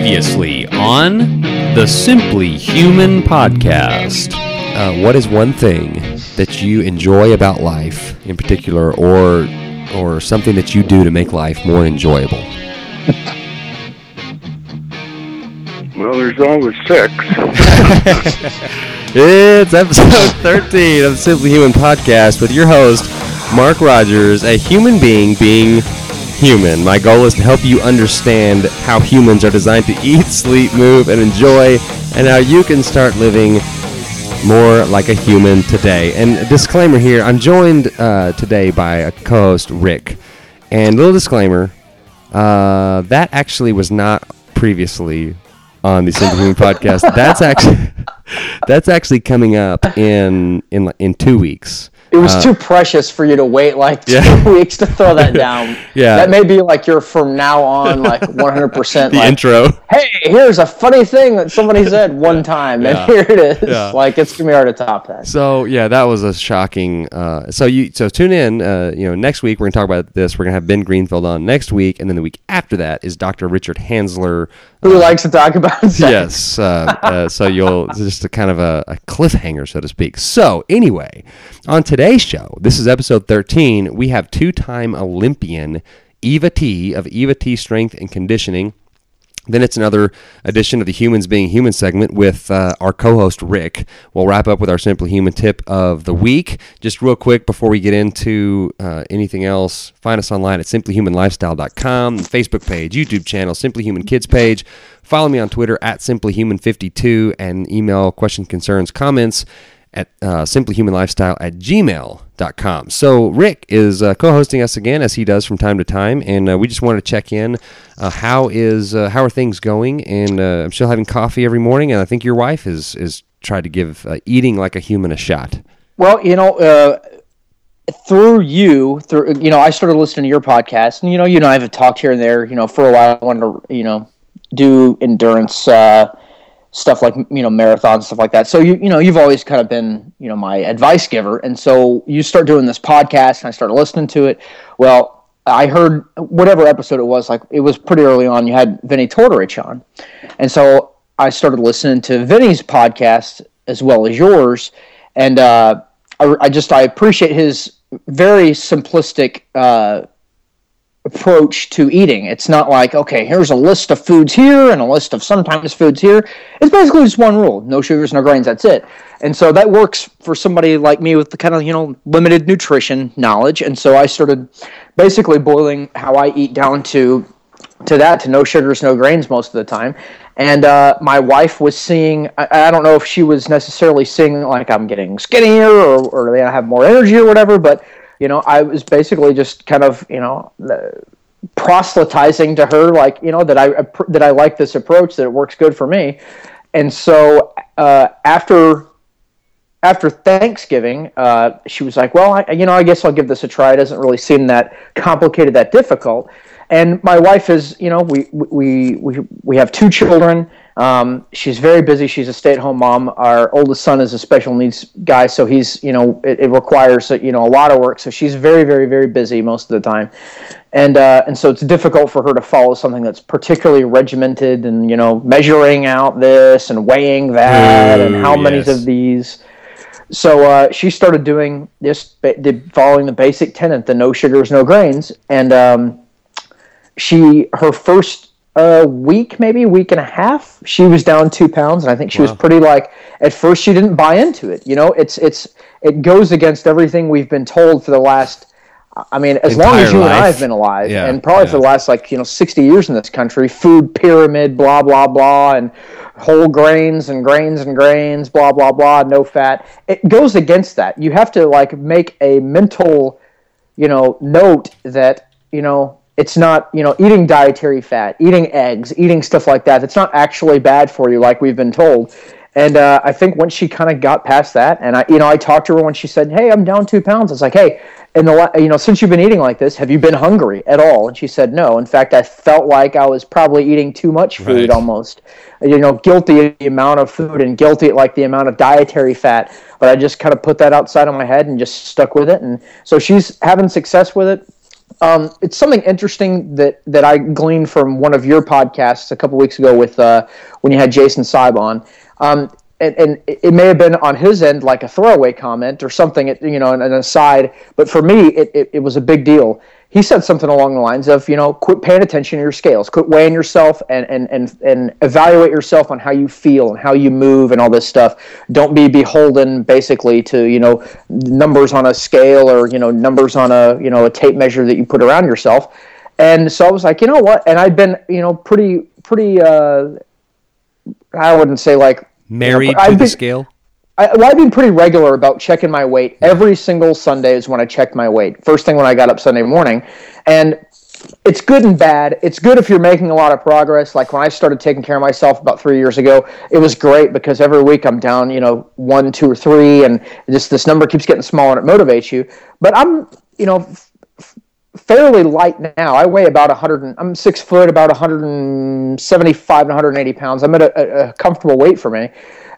Previously on the Simply Human podcast. Uh, what is one thing that you enjoy about life in particular, or or something that you do to make life more enjoyable? Well, there's always sex. It's episode 13 of the Simply Human podcast with your host, Mark Rogers, a human being being human. My goal is to help you understand how humans are designed to eat, sleep, move, and enjoy, and how you can start living more like a human today. And a disclaimer here I'm joined uh, today by a co host, Rick. And little disclaimer uh, that actually was not previously on the Simple Human podcast. That's actually. That's actually coming up in in in two weeks. It was Uh, too precious for you to wait like two Yeah. weeks to throw that down. Yeah. That may be like you're from now on like 100% the like, intro. hey, here's a funny thing that somebody said one time, Yeah. and here it is. Yeah. Like it's gonna be hard to top that. So yeah, that was a shocking. Uh, so you so tune in. Uh, you know, next week we're gonna talk about this. We're gonna have Ben Greenfield on next week, and then the week after that is Dr. Richard Hansler. Who likes to talk about sex? Yes. Uh, uh, so you'll just a kind of a, a cliffhanger, so to speak. So anyway, on today's show, this is episode 13. We have two-time Olympian Eva T of Eva T Strength and Conditioning. Then it's another edition of the Humans Being Human segment with uh, our co host Rick. We'll wrap up with our Simply Human tip of the week. Just real quick before we get into uh, anything else, find us online at simplyhumanlifestyle.com, Facebook page, YouTube channel, Simply Human Kids page. Follow me on Twitter at simplyhuman52 and email questions, concerns, comments at uh, simplyhumanlifestyle at gmail.com. So Rick is uh, co-hosting us again as he does from time to time, and uh, we just wanted to check in. Uh, how is uh, how are things going? And uh, I'm still having coffee every morning, and I think your wife is is tried to give eating like a human a shot. Well, you know, through you, through you know, I started listening to your podcast, and you know, you and I have talked here and there. You know, for a while, I wanted to, you know, do endurance stuff like you know marathons stuff like that. So you you know, you've always kind of been you know my advice giver, and so you start doing this podcast, and I started listening to it. Well, I heard whatever episode it was, like it was pretty early on. You had Vinny Tortorich on, and so I started listening to Vinny's podcast as well as yours, and uh, I, I just I appreciate his very simplistic uh, approach to eating. It's not like okay, here's a list of foods here and a list of sometimes foods here. It's basically just one rule: no sugars, no grains. That's it. And so that works for somebody like me with the kind of you know limited nutrition knowledge. And so I started basically boiling how I eat down to to that to no sugars, no grains most of the time. And uh, my wife was seeing. I, I don't know if she was necessarily seeing like I'm getting skinnier or or I have more energy or whatever, but you know I was basically just kind of you know. Proselytizing to her like you know that I that I like this approach that it works good for me and so uh, after after Thanksgiving, uh, she was like, "Well, I, you know, I guess I'll give this a try. It doesn't really seem that complicated, that difficult." And my wife is, you know, we we we we have two children. Um, she's very busy. She's a stay-at-home mom. Our oldest son is a special needs guy, so he's, you know, it, it requires, you know, a lot of work. So she's very, very, very busy most of the time, and uh, and so it's difficult for her to follow something that's particularly regimented and you know measuring out this and weighing that and how many of these. So uh, she started doing this, following the basic tenet, the no sugars, no grains, and um, she her first uh, week, maybe week and a half, she was down two pounds, and I think she was pretty like. At first, she didn't buy into it. You know, it's it's it goes against everything we've been told for the last. I mean, as long as Entire you and I have been alive, Yeah, and probably yeah. for the last like you know sixty years in this country, food pyramid, blah blah blah, and whole grains and grains and grains, blah blah blah, no fat. It goes against that. You have to like make a mental, you know, note that you know it's not you know eating dietary fat, eating eggs, eating stuff like that. It's not actually bad for you, like we've been told. And uh, I think once she kind of got past that, and I, you know, I talked to her when she said, "Hey, I'm down two pounds." I was like, "Hey, in the la- you know, since you've been eating like this, have you been hungry at all?" And she said, "No. In fact, I felt like I was probably eating too much food, Right. almost. You know, guilty at the amount of food and guilty at like the amount of dietary fat. But I just kind of put that outside of my head and just stuck with it. And so she's having success with it. Um, it's something interesting that that I gleaned from one of your podcasts a couple weeks ago with uh, when you had Jason Seib on. Um, and, and, it may have been on his end like a throwaway comment or something, you know, an, aside. But for me, it, it, it was a big deal he said something along the lines of, you know, quit paying attention to your scales, quit weighing yourself and, and, and, and evaluate yourself on how you feel and how you move and all this stuff. Don't be beholden basically to, you know, numbers on a scale or, you know, numbers on a, you know, a tape measure that you put around yourself. And so I was like, you know what? And I'd been, you know, pretty, pretty, uh, I wouldn't say like married know, to been, the scale. I, well, I've been pretty regular about checking my weight. Every single Sunday is when I checked my weight. First thing when I got up Sunday morning, and it's good and bad. It's good if you're making a lot of progress. Like when I started taking care of myself about three years ago, it was great because every week I'm down, you know, one, two, or three, and just this number keeps getting smaller and it motivates you. But I'm, you know, fairly light now. I weigh about 100. And, I'm six foot, about 175 to 180 pounds. I'm at a, a comfortable weight for me,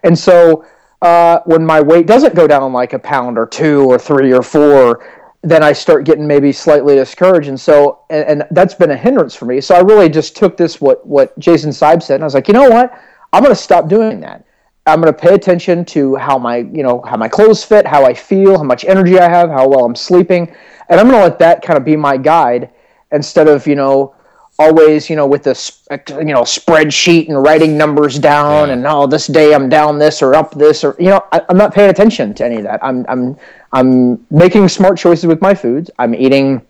and so uh, when my weight doesn't go down like a pound or two or three or four, then I start getting maybe slightly discouraged. And so, and, and that's been a hindrance for me. So I really just took this, what, what Jason Seib said, and I was like, you know what? I'm going to stop doing that. I'm going to pay attention to how my, you know, how my clothes fit, how I feel, how much energy I have, how well I'm sleeping. And I'm going to let that kind of be my guide instead of, you know, always, you know, with this, you know, spreadsheet and writing numbers down yeah. and oh, this day I'm down this or up this or you know, I, am not paying attention to any of that. I'm I'm I'm making smart choices with my foods. I'm eating,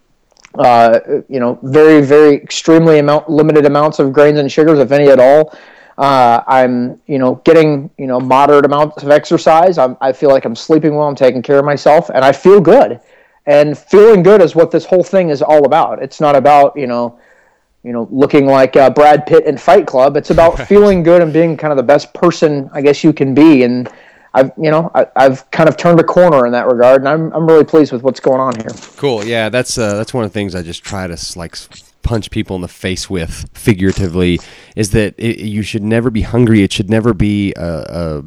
uh, you know, very very extremely amount limited amounts of grains and sugars, if any at all. Uh, I'm, you know, getting, you know, moderate amounts of exercise. I'm, I feel like I'm sleeping well. I'm taking care of myself, and I feel good. And feeling good is what this whole thing is all about. It's not about, you know, you know, looking like uh, Brad Pitt in Fight Club. It's about right. feeling good and being kind of the best person I guess you can be. And I've, you know, I, have kind of turned a corner in that regard, and I'm, I'm really pleased with what's going on here. Cool. Yeah, that's uh, that's one of the things I just try to like punch people in the face with figuratively is that it, you should never be hungry. It should never be a, a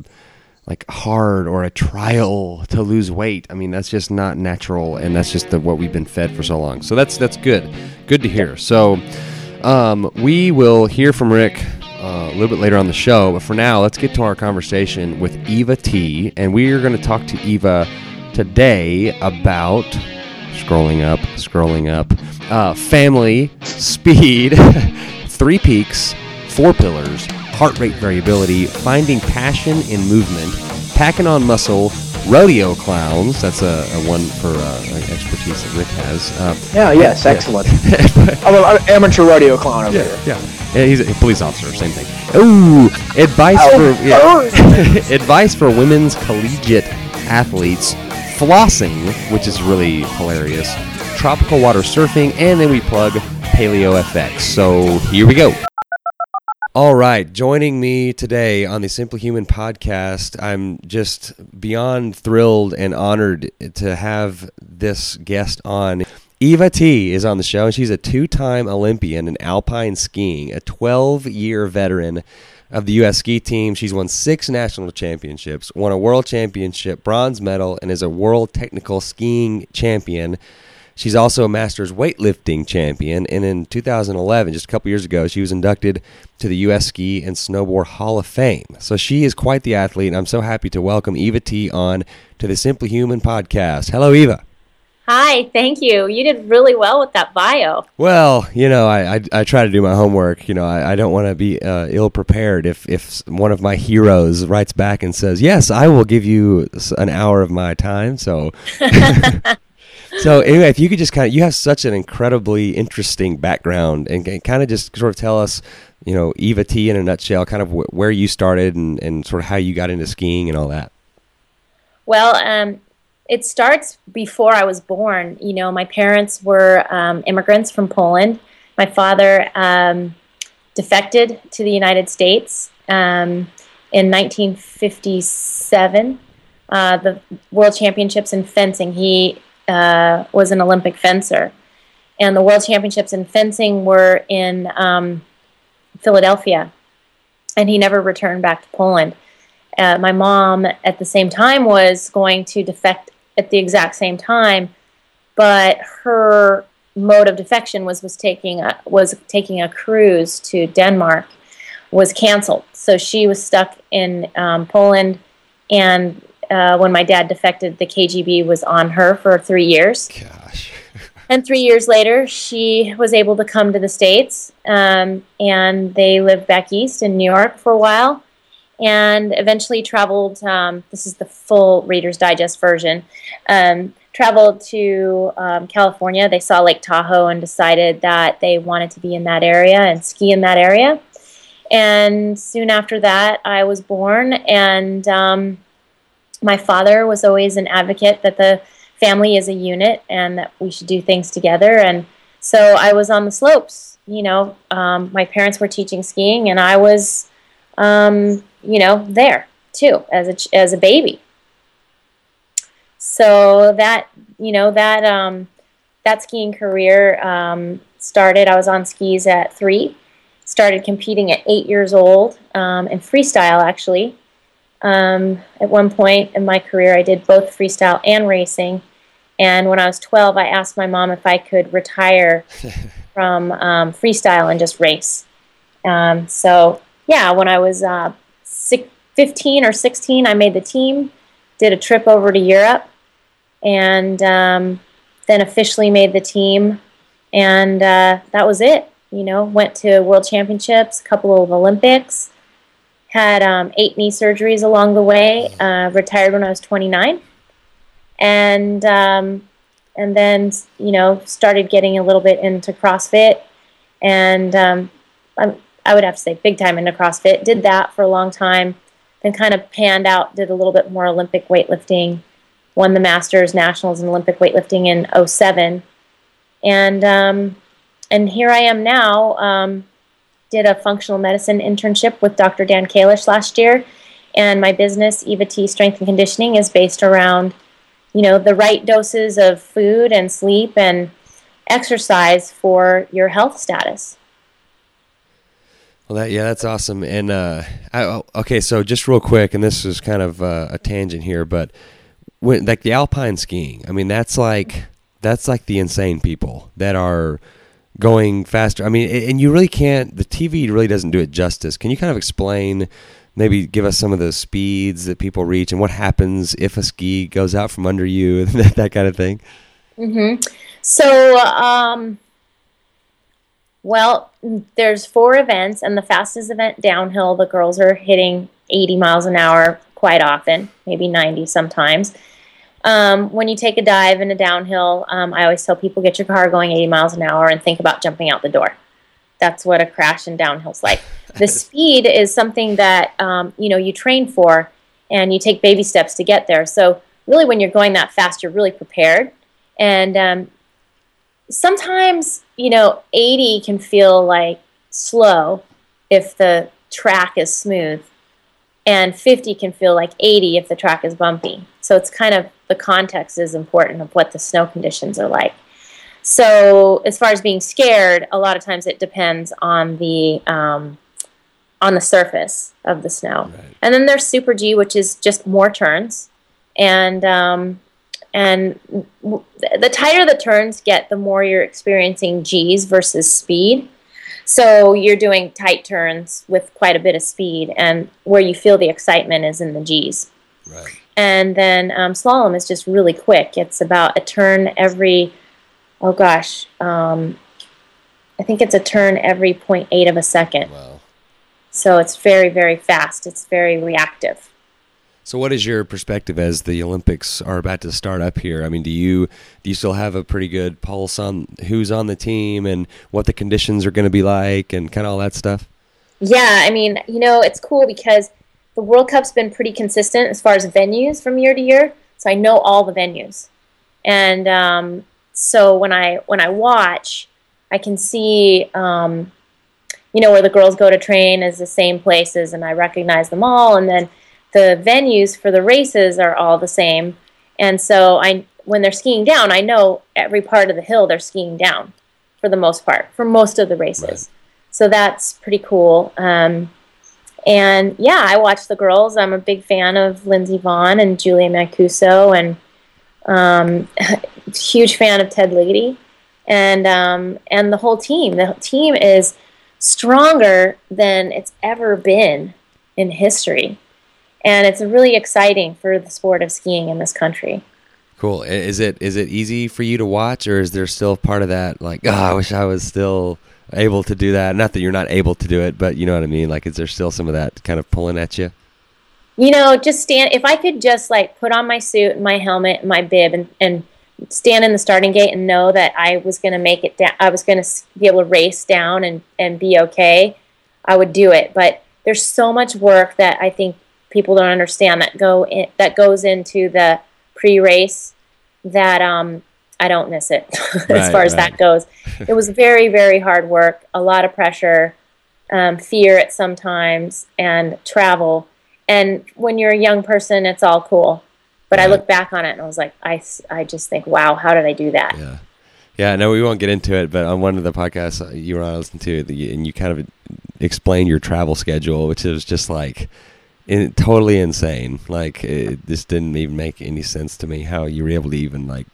like hard or a trial to lose weight. I mean, that's just not natural, and that's just the, what we've been fed for so long. So that's that's good, good to hear. So. Um, we will hear from Rick uh, a little bit later on the show, but for now, let's get to our conversation with Eva T. And we are going to talk to Eva today about scrolling up, scrolling up, uh, family, speed, three peaks, four pillars, heart rate variability, finding passion in movement, packing on muscle, rodeo clowns. That's a, a one for uh, expertise that Rick has. Uh, yeah, yes, excellent. I'm an amateur rodeo clown over yeah, here. Yeah, yeah. He's a police officer, same thing. Ooh, advice oh, for yeah. advice for women's collegiate athletes, flossing, which is really hilarious, tropical water surfing, and then we plug PaleoFX. So here we go. All right, joining me today on the Simply Human podcast, I'm just beyond thrilled and honored to have this guest on. Eva T is on the show, and she's a two time Olympian in alpine skiing, a 12 year veteran of the U.S. ski team. She's won six national championships, won a world championship bronze medal, and is a world technical skiing champion. She's also a Masters weightlifting champion, and in 2011, just a couple years ago, she was inducted to the U.S. Ski and Snowboard Hall of Fame. So she is quite the athlete, and I'm so happy to welcome Eva T on to the Simply Human podcast. Hello, Eva. Hi, thank you. You did really well with that bio. Well, you know, I, I, I try to do my homework. You know, I, I don't want to be uh, ill prepared. If if one of my heroes writes back and says, "Yes, I will give you an hour of my time," so so anyway, if you could just kind of, you have such an incredibly interesting background, and, and kind of just sort of tell us, you know, Eva T in a nutshell, kind of wh- where you started and, and sort of how you got into skiing and all that. Well, um, it starts before I was born. You know, my parents were um, immigrants from Poland. My father um, defected to the United States um, in 1957. Uh, the World Championships in fencing. He uh, was an Olympic fencer, and the World Championships in fencing were in um, Philadelphia, and he never returned back to Poland. Uh, my mom, at the same time, was going to defect at the exact same time, but her mode of defection was was taking a, was taking a cruise to Denmark was canceled. So she was stuck in um, Poland, and uh, when my dad defected, the KGB was on her for three years. Gosh. And three years later, she was able to come to the States, um, and they lived back east in New York for a while, and eventually traveled. Um, this is the full Reader's Digest version. Um, traveled to um, California. They saw Lake Tahoe and decided that they wanted to be in that area and ski in that area. And soon after that, I was born, and um, my father was always an advocate that the family is a unit and that we should do things together. And so I was on the slopes. You know, um, my parents were teaching skiing, and I was, um, you know, there too as a as a baby. So that you know that um, that skiing career um, started. I was on skis at three. Started competing at eight years old um, in freestyle actually. Um, at one point in my career, I did both freestyle and racing. And when I was 12, I asked my mom if I could retire from um, freestyle and just race. Um, so, yeah, when I was uh, 15 or 16, I made the team, did a trip over to Europe, and um, then officially made the team. And uh, that was it. You know, went to World Championships, a couple of Olympics, had um, eight knee surgeries along the way, uh, retired when I was 29 and um, and then you know started getting a little bit into CrossFit, and um, I, I would have to say big time into CrossFit. Did that for a long time, then kind of panned out. Did a little bit more Olympic weightlifting. Won the Masters, Nationals, and Olympic weightlifting in 07. and um, and here I am now. Um, did a functional medicine internship with Dr. Dan Kalish last year, and my business Eva T Strength and Conditioning is based around you know the right doses of food and sleep and exercise for your health status. Well, that yeah, that's awesome. And uh, I, oh, okay, so just real quick, and this is kind of uh, a tangent here, but when like the alpine skiing, I mean, that's like that's like the insane people that are going faster. I mean, and you really can't. The TV really doesn't do it justice. Can you kind of explain maybe give us some of the speeds that people reach and what happens if a ski goes out from under you that, that kind of thing mm-hmm. so um, well there's four events and the fastest event downhill the girls are hitting 80 miles an hour quite often maybe 90 sometimes. Um, when you take a dive in a downhill um, i always tell people get your car going 80 miles an hour and think about jumping out the door. That's what a crash in downhill's like. The speed is something that um, you know you train for and you take baby steps to get there. So really when you're going that fast you're really prepared. And um, sometimes you know 80 can feel like slow if the track is smooth and 50 can feel like 80 if the track is bumpy so it's kind of the context is important of what the snow conditions are like so as far as being scared a lot of times it depends on the um, on the surface of the snow. Right. And then there's Super G, which is just more turns, and um, and the tighter the turns get, the more you're experiencing G's versus speed. So you're doing tight turns with quite a bit of speed, and where you feel the excitement is in the G's. Right. And then um, slalom is just really quick. It's about a turn every, oh gosh, um, I think it's a turn every 0.8 of a second. Wow. So it's very, very fast. It's very reactive. So, what is your perspective as the Olympics are about to start up here? I mean, do you do you still have a pretty good pulse on who's on the team and what the conditions are going to be like and kind of all that stuff? Yeah, I mean, you know, it's cool because the World Cup's been pretty consistent as far as venues from year to year. So I know all the venues, and um, so when I when I watch, I can see um, you know, where the girls go to train is the same places, and I recognize them all. And then the venues for the races are all the same. And so I, when they're skiing down, I know every part of the hill they're skiing down for the most part, for most of the races. Right. So that's pretty cool. Um, and yeah, I watch the girls. I'm a big fan of Lindsey Vonn and Julia Mancuso, and um, huge fan of Ted Ligety. and um, and the whole team. The team is stronger than it's ever been in history, and it's really exciting for the sport of skiing in this country. Cool. Is it is it easy for you to watch, or is there still part of that like, oh, I wish I was still able to do that? Not that you're not able to do it, but you know what I mean. Like, is there still some of that kind of pulling at you? you know, just stand. If I could just like put on my suit and my helmet and my bib and, and stand in the starting gate and know that I was going to make it down, I was going to be able to race down and, and be okay, I would do it. But there's so much work that I think people don't understand that go in, that goes into the pre-race that um, I don't miss it as Right, far as right. that goes. It was very, very hard work, a lot of pressure, um, fear at sometimes, and travel. And when you're a young person, it's all cool. But I look back on it and I was like, I, I just think, wow, how did I do that? Yeah. Yeah, no, we won't get into it, but on one of the podcasts you were on listening to, the, and you kind of explained your travel schedule, which is just like totally insane. Like, it just didn't even make any sense to me how you were able to even like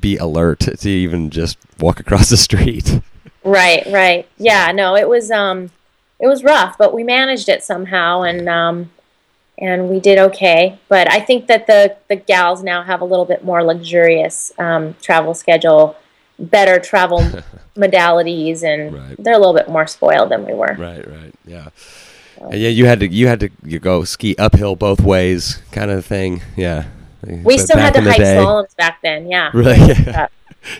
be alert to even just walk across the street. Right, right. Yeah, no, it was um it was rough, but we managed it somehow and um and we did okay. But I think that the the gals now have a little bit more luxurious um, travel schedule, better travel modalities and Right. they're a little bit more spoiled than we were. Right, right, yeah, and yeah. You had to you had to you go ski uphill both ways, kind of thing. Yeah, We But still had to hike day- slaloms back then, yeah. Really? Yeah.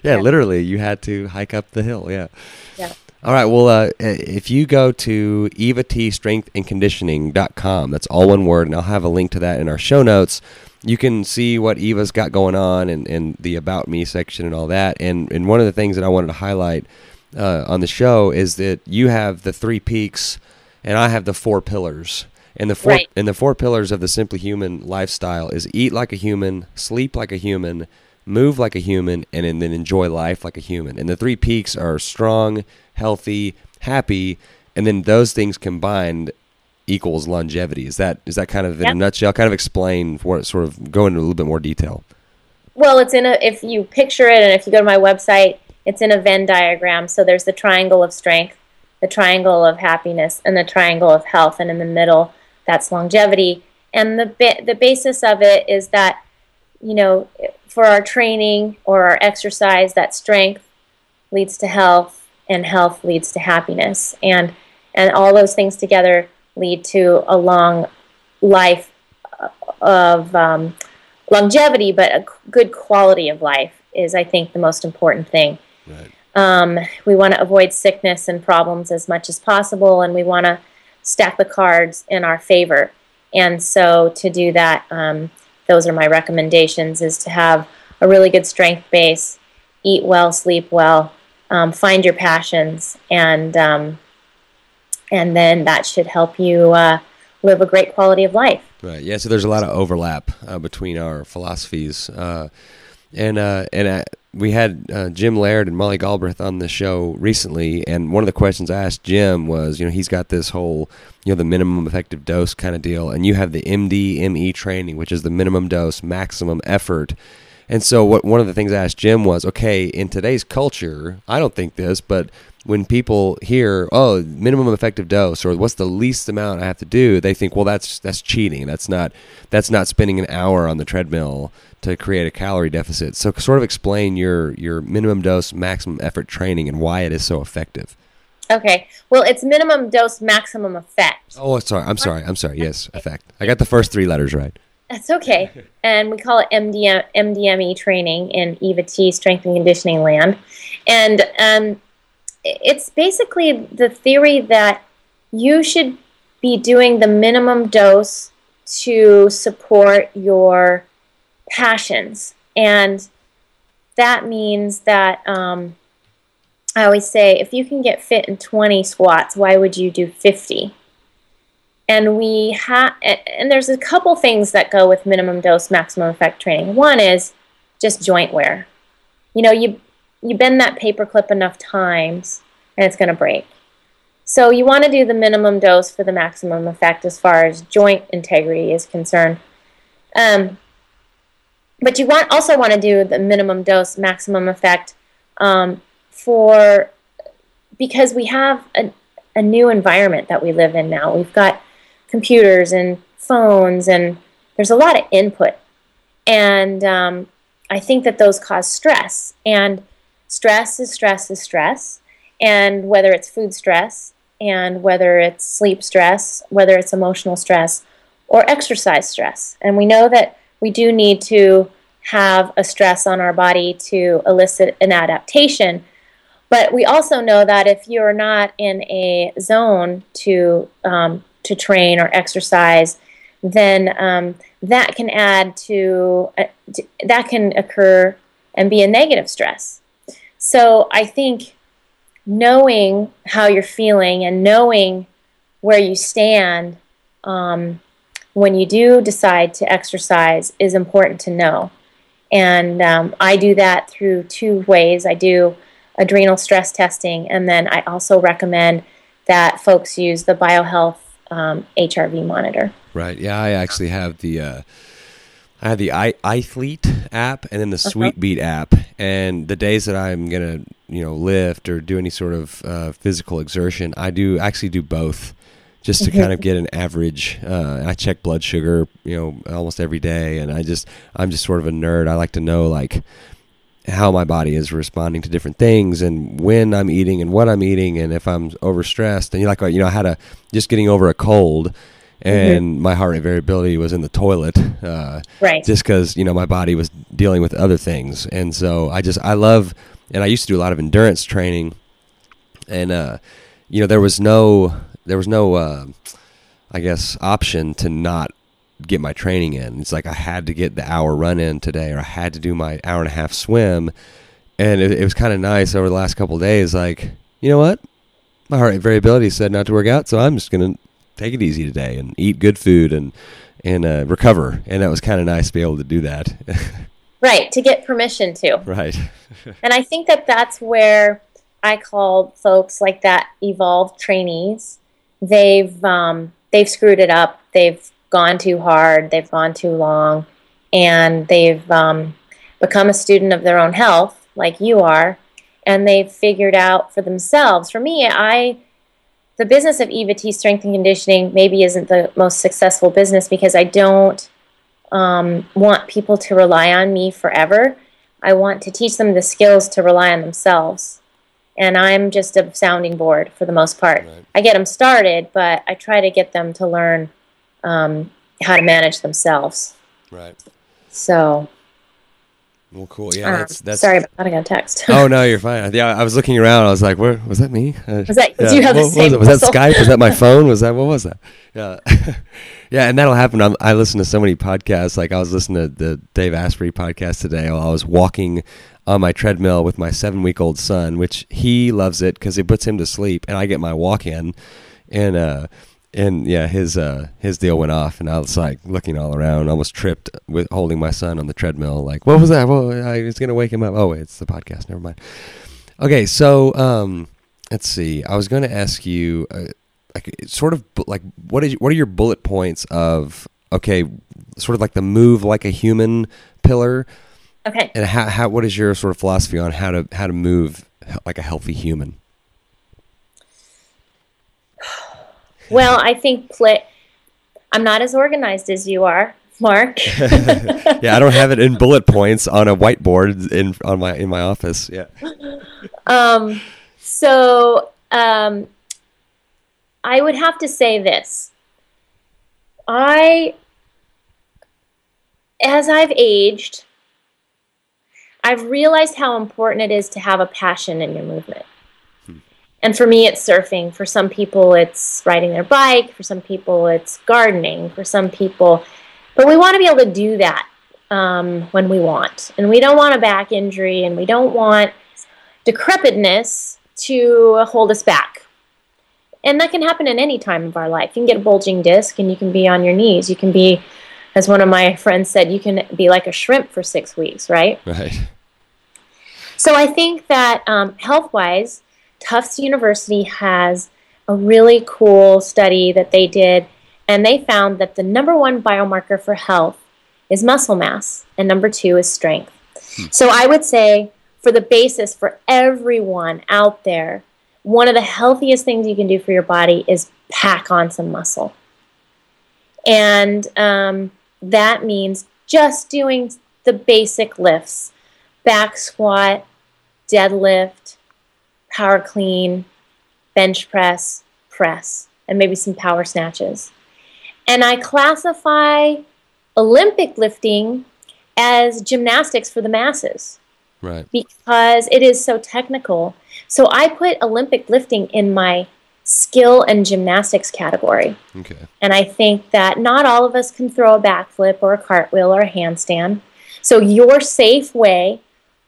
Yeah. literally, you had to hike up the hill. Yeah. Yeah. All right. Well, uh, if you go to Eva T Strength and Conditioning.com, that's all one word, and I'll have a link to that in our show notes. You can see what Eva's got going on and, and the About Me section and all that. And, and one of the things that I wanted to highlight uh, on the show is that you have the three peaks and I have the four pillars. And the four Right. and the four pillars of the simply human lifestyle is eat like a human, sleep like a human, move like a human, and, and then enjoy life like a human. And the three peaks are strong, healthy, happy, and then those things combined equals longevity. Is that is that kind of in Yep. a nutshell? Kind of explain for sort of go into a little bit more detail. Well, it's in a if you picture it and if you go to my website, it's in a Venn diagram. So there's the triangle of strength, the triangle of happiness, and the triangle of health, and in the middle, that's longevity. And the ba- the basis of it is that you know, for our training or our exercise, that strength leads to health, and health leads to happiness, and and all those things together lead to a long life uh, of um, longevity, but a good quality of life is, I think, the most important thing. Right. Um, we want to avoid sickness and problems as much as possible, and we want to stack the cards in our favor. And so, to do that, um, those are my recommendations: is to have a really good strength base, eat well, sleep well, um, find your passions, and um, and then that should help you uh, live a great quality of life. Right. Yeah. So there's a lot of overlap uh, between our philosophies, uh, and uh, and uh, we had uh, Jim Laird and Molly Galbraith on the show recently, and one of the questions I asked Jim was, you know, he's got this whole, you know, the minimum effective dose kind of deal, and you have the MDME training, which is the minimum dose, maximum effort. And so, what one of the things I asked Jim was, okay, in today's culture, I don't think this, but when people hear, oh, minimum effective dose, or what's the least amount I have to do, they think, well, that's that's cheating. That's not that's not spending an hour on the treadmill to create a calorie deficit. So, sort of explain your your minimum dose, maximum effort training and why it is so effective. Okay. Well, it's minimum dose, maximum effect. Oh, sorry, I'm sorry, I'm sorry. Yes, effect. I got the first three letters right. That's okay. And we call it MDM, MDME training in Eva T strength and conditioning land. And um, it's basically the theory that you should be doing the minimum dose to support your passions. And that means that um, I always say if you can get fit in 20 squats, why would you do 50? and we have and there's a couple things that go with minimum dose maximum effect training one is just joint wear you know you you bend that paper clip enough times and it's going to break so you want to do the minimum dose for the maximum effect as far as joint integrity is concerned um, but you want also want to do the minimum dose maximum effect um, for because we have a, a new environment that we live in now. We've got computers and phones, and there's a lot of input. And um, I think that those cause stress. And stress is stress is stress. And whether it's food stress, and whether it's sleep stress, whether it's emotional stress, or exercise stress. And we know that we do need to have a stress on our body to elicit an adaptation. But we also know that if you're not in a zone to um, to train or exercise, then um, that can add to, uh, to that can occur and be a negative stress. So I think knowing how you're feeling and knowing where you stand um, when you do decide to exercise is important to know. And um, I do that through two ways. I do adrenal stress testing, and then I also recommend that folks use the BioHealth um, HRV monitor. Right. Yeah, I actually have the. Uh, I have the i iThlete app and then the uh-huh. SweetBeat app. And the days that I'm gonna, you know, lift or do any sort of uh, physical exertion, I do actually do both just to kind of get an average. Uh, I check blood sugar, you know, almost every day, and I just I'm just sort of a nerd. I like to know like how my body is responding to different things and when I'm eating and what I'm eating and if I'm overstressed and you like you know I had a just getting over a cold and mm-hmm. my heart rate variability was in the toilet uh, right just because you know my body was dealing with other things and so I just I love and I used to do a lot of endurance training and uh, you know there was no there was no, uh, I guess, option to not get my training in. It's like I had to get the hour run in today, or I had to do my hour and a half swim. And it, it was kind of nice over the last couple days. Like, you know what? My heart rate variability said not to work out, so I'm just gonna take it easy today and eat good food and and uh, recover. And that was kind of nice to be able to do that. right to get permission to. Right. and I think that that's where I call folks like that evolved trainees they've um, they've screwed it up. They've gone too hard. They've gone too long, and they've um, become a student of their own health, like you are, and they've figured out for themselves. For me, I the business of Eva T strength and conditioning maybe isn't the most successful business because I don't um, want people to rely on me forever. I want to teach them the skills to rely on themselves and I'm just a sounding board for the most part. Right. I get them started, but I try to get them to learn um, how to manage themselves. Right. So. Well, cool. Yeah, um, that's, that's sorry. I got a text. oh no, you're fine. Yeah, I was looking around. I was like, "Where was that? Me? Uh, was that? Yeah. you have what, the same? Was, was, that Skype? Was that my phone? Was that what was that? Yeah, yeah. And that'll happen. I'm, i listen to so many podcasts. Like I was listening to the Dave Asprey podcast today. While I was walking on my treadmill with my seven week old son, which he loves it because it puts him to sleep, and I get my walk in, and uh, and yeah, his uh, his deal went off, and I was like looking all around, almost tripped with holding my son on the treadmill. Like, what was that? Well, I was gonna wake him up. Oh, wait, it's the podcast. Never mind. Okay, so um, let's see. I was going to ask you, uh, like, sort of like, what is what are your bullet points of okay, sort of like the move like a human pillar Okay. And how, how what is your sort of philosophy on how to how to move like a healthy human? Well, I think play. I'm not as organized as you are, Mark. yeah, I don't have it in bullet points on a whiteboard in on my in my office. Yeah. Um. So, um, I would have to say this. I, as I've aged, I've realized how important it is to have a passion in your movement. And for me, it's surfing. For some people, it's riding their bike. For some people, it's gardening. For some people, but we want to be able to do that um, when we want. And we don't want a back injury and we don't want decrepitness to hold us back. And that can happen in any time of our life. You can get a bulging disc and you can be on your knees. You can be, as one of my friends said, you can be like a shrimp for six weeks, right? Right. So I think that um, health wise, Tufts University has a really cool study that they did, and they found that the number one biomarker for health is muscle mass, and number two is strength. Hmm. So I would say for the basis for everyone out there, one of the healthiest things you can do for your body is pack on some muscle. And um, that means just doing the basic lifts back squat, deadlift, power clean, bench press, press, and maybe some power snatches. And I classify Olympic lifting as gymnastics for the masses Right. because it is so technical. So I put Olympic lifting in my skill and gymnastics category. Okay. And I think that not all of us can throw a backflip or a cartwheel or a handstand. So your safe way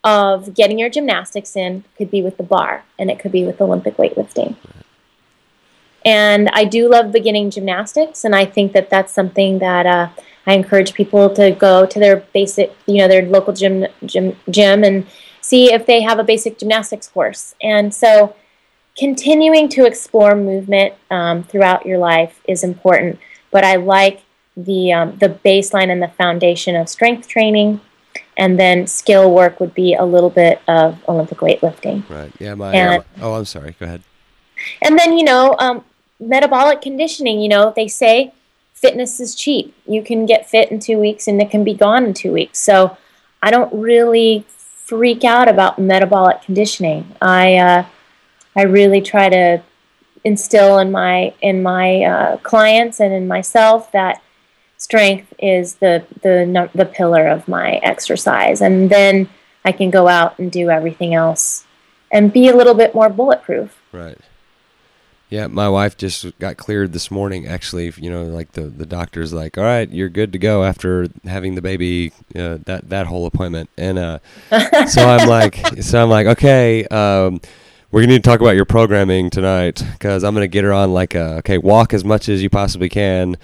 of getting your gymnastics in could be with the bar and it could be with Olympic weightlifting. And I do love beginning gymnastics, and I think that that's something that uh, I encourage people to go to their basic, you know, their local gym, gym, gym and see if they have a basic gymnastics course. And so, continuing to explore movement um, throughout your life is important. But I like the um, the baseline and the foundation of strength training, and then skill work would be a little bit of Olympic weightlifting. Right. Yeah. My. And- oh, I'm sorry. Go ahead. And then, you know, um, metabolic conditioning, you know, they say fitness is cheap. You can get fit in two weeks and it can be gone in two weeks. So I don't really freak out about metabolic conditioning. I, uh, I really try to instill in my, in my uh, clients and in myself that strength is the, the, the pillar of my exercise. And then I can go out and do everything else and be a little bit more bulletproof. Right. Yeah, my wife just got cleared this morning. Actually, you know, like the the doctor's like, "All right, you're good to go after having the baby." Uh, that that whole appointment, and uh, so I'm like, so I'm like, okay, um, we're gonna need to talk about your programming tonight because I'm gonna get her on like a okay, walk as much as you possibly can,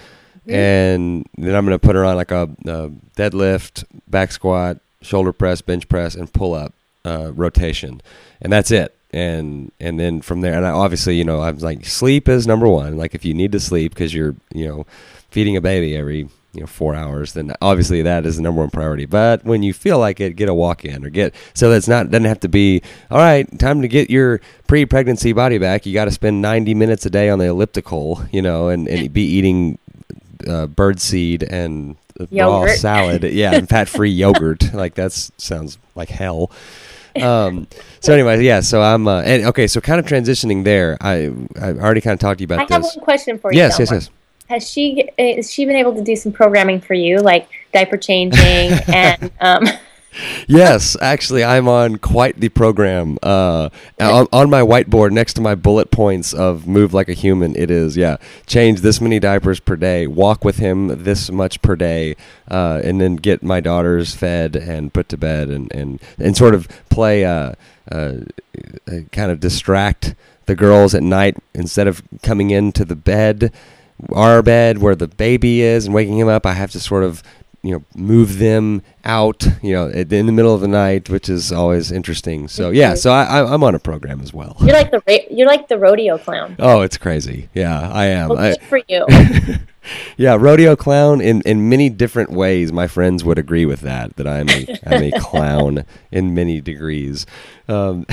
and then I'm gonna put her on like a, a deadlift, back squat, shoulder press, bench press, and pull up uh, rotation, and that's it. And and then from there and I, obviously you know I'm like sleep is number one. Like if you need to sleep because you're you know feeding a baby every you know four hours then obviously that is the number one priority. But when you feel like it get a walk in or get so that's not doesn't have to be all right time to get your pre-pregnancy body back. You got to spend 90 minutes a day on the elliptical you know and, and be eating uh, bird seed and raw salad yeah and fat-free yogurt like that sounds like hell um, so anyway, yeah. So I'm uh, and okay. So kind of transitioning there. I I already kind of talked to you about. I about have one question for you. Yes, yes, yes. Has she has she been able to do some programming for you, like diaper changing and um, Yes, actually, I'm on quite the program. Uh, on, on my whiteboard next to my bullet points of move like a human, it is yeah, change this many diapers per day, walk with him this much per day, uh, and then get my daughters fed and put to bed, and and and sort of play, uh, uh, uh, kind of distract the girls at night instead of coming into the bed, our bed where the baby is, and waking him up. I have to sort of you know move them out you know in the middle of the night which is always interesting. So yeah so I, I i'm on a program as well. You're like the ra- you're like the rodeo clown. oh it's crazy. Yeah i am. Well, I, good for you. yeah rodeo clown in in many different ways. My friends would agree with that that i'm a, I'm a clown in many degrees. Um,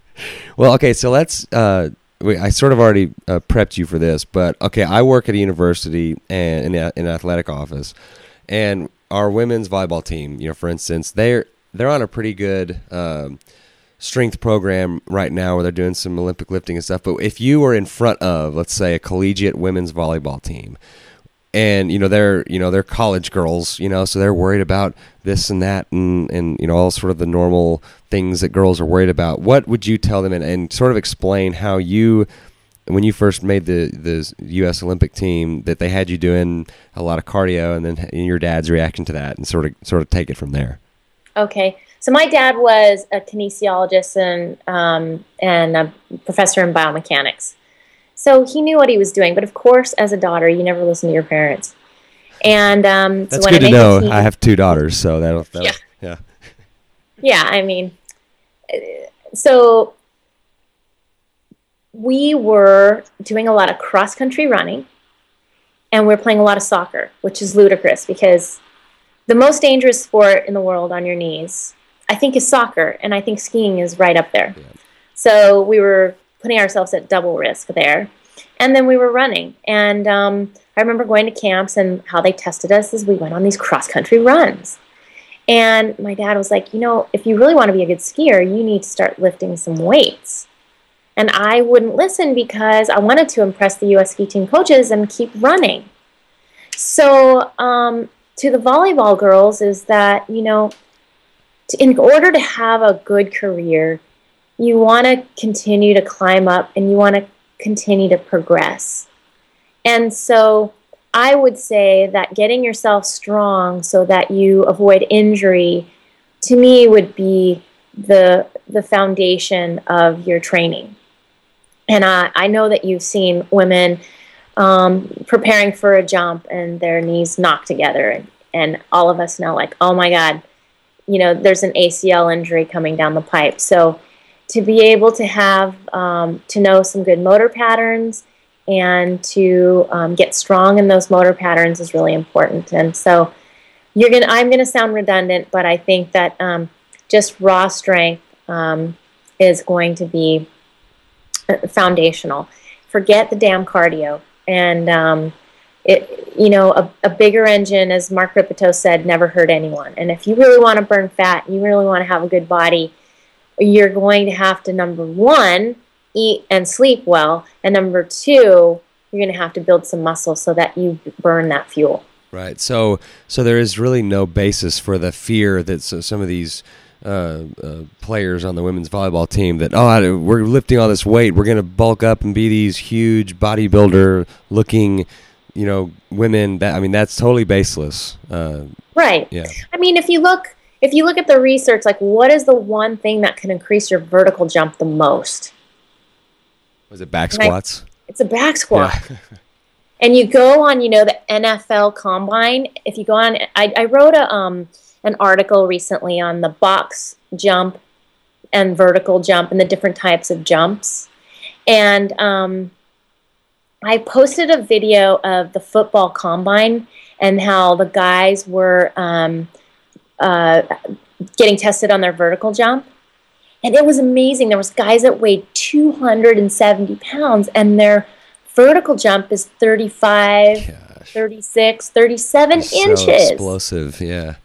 well okay so let's uh I sort of already uh, prepped you for this, but okay, I work at a university and in, a, in an athletic office, and our women's volleyball team, you know, for instance, they're they're on a pretty good um, strength program right now where they're doing some Olympic lifting and stuff. But if you were in front of, let's say, a collegiate women's volleyball team, and you know they're you know they're college girls, you know, so they're worried about this and that and and you know all sort of the normal things that girls are worried about. What would you tell them and, and sort of explain how you when you first made the the U.S. Olympic team that they had you doing a lot of cardio, and then your dad's reaction to that, and sort of sort of take it from there. Okay, so my dad was a kinesiologist and um, and a professor in biomechanics, so he knew what he was doing. But of course, as a daughter, you never listen to your parents. And um, That's so good I to know. team- I have two daughters, so that'll, that'll Yeah. yeah. yeah, I mean, uh, so we were doing a lot of cross country running and we are playing a lot of soccer, which is ludicrous because the most dangerous sport in the world on your knees I think is soccer, and I think skiing is right up there. So we were putting ourselves at double risk there. And then we were running. And um, I remember going to camps and how they tested us is we went on these cross country runs. And my dad was like, you know, if you really want to be a good skier, you need to start lifting some weights. And I wouldn't listen because I wanted to impress the U.S. ski team coaches and keep running. So, um, to the volleyball girls, is that, you know, to, in order to have a good career, you want to continue to climb up and you want to continue to progress. And so I would say that getting yourself strong so that you avoid injury to me would be the the foundation of your training. And I, I know that you've seen women um, preparing for a jump and their knees knock together, and, and all of us know, like, oh my God, you know, there's an ACL injury coming down the pipe. So to be able to have um, to know some good motor patterns and to um, get strong in those motor patterns is really important. And so you're gonna I'm gonna sound redundant, but I think that um, just raw strength um, is going to be foundational. Forget the damn cardio and um, it, you know, a, a, bigger engine, as Mark Rippetoe said, never hurt anyone. And if you really want to burn fat, you really want to have a good body, you're going to have to number one eat and sleep well and number two you're going to have to build some muscle so that you burn that fuel right so so there is really no basis for the fear that some of these uh, uh, players on the women's volleyball team that oh we're lifting all this weight we're going to bulk up and be these huge bodybuilder looking you know women that i mean that's totally baseless uh, right yeah i mean if you look if you look at the research, like what is the one thing that can increase your vertical jump the most? Was it back squats? I, it's a back squat. Yeah. and you go on, you know, the NFL Combine. If you go on, I, I wrote a um, an article recently on the box jump and vertical jump and the different types of jumps. And um, I posted a video of the football combine and how the guys were um, uh, getting tested on their vertical jump. And it was amazing. There was guys that weighed 270 pounds and their vertical jump is 35, Gosh. 36, 37 so inches. explosive, yeah.